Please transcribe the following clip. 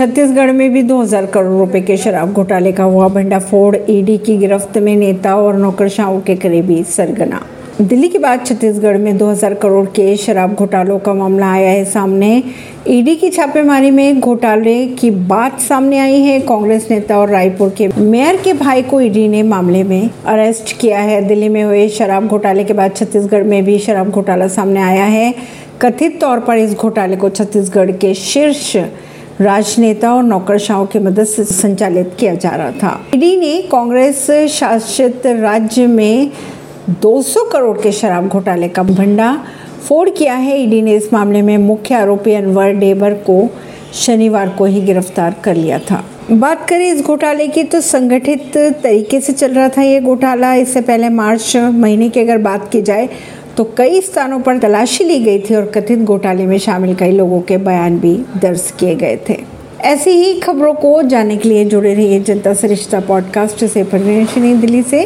छत्तीसगढ़ में भी 2000 करोड़ रुपए के शराब घोटाले का हुआ भंडाफोड़, ईडी की गिरफ्त में नेता और नौकरशाहों के करीबी सरगना। दिल्ली के बाद छत्तीसगढ़ में 2000 करोड़ के शराब घोटालों का मामला आया है सामने। ईडी की छापेमारी में घोटाले की बात सामने आई है। कांग्रेस नेता और रायपुर के मेयर के भाई को ईडी ने मामले में अरेस्ट किया है। दिल्ली में हुए शराब घोटाले के बाद छत्तीसगढ़ में भी शराब घोटाला सामने आया है। कथित तौर पर इस घोटाले को छत्तीसगढ़ के शीर्ष राजनेता और नौकरशाहों की मदद से संचालित किया जा रहा था। ईडी ने कांग्रेस शासित राज्य में 200 करोड़ के शराब घोटाले का भंडा फोड़ किया है। ईडी ने इस मामले में मुख्य आरोपी अनवर डेबर को शनिवार को ही गिरफ़्तार कर लिया था। बात करें इस घोटाले की तो संगठित तरीके से चल रहा था ये घोटाला। इससे पहले मार्च महीने की अगर बात की जाए तो कई स्थानों पर तलाशी ली गई थी और कथित घोटाले में शामिल कई लोगों के बयान भी दर्ज किए गए थे। ऐसी ही खबरों को जानने के लिए जुड़े रहिए जनता सरिश्ता पॉडकास्ट से। परवीन दिल्ली से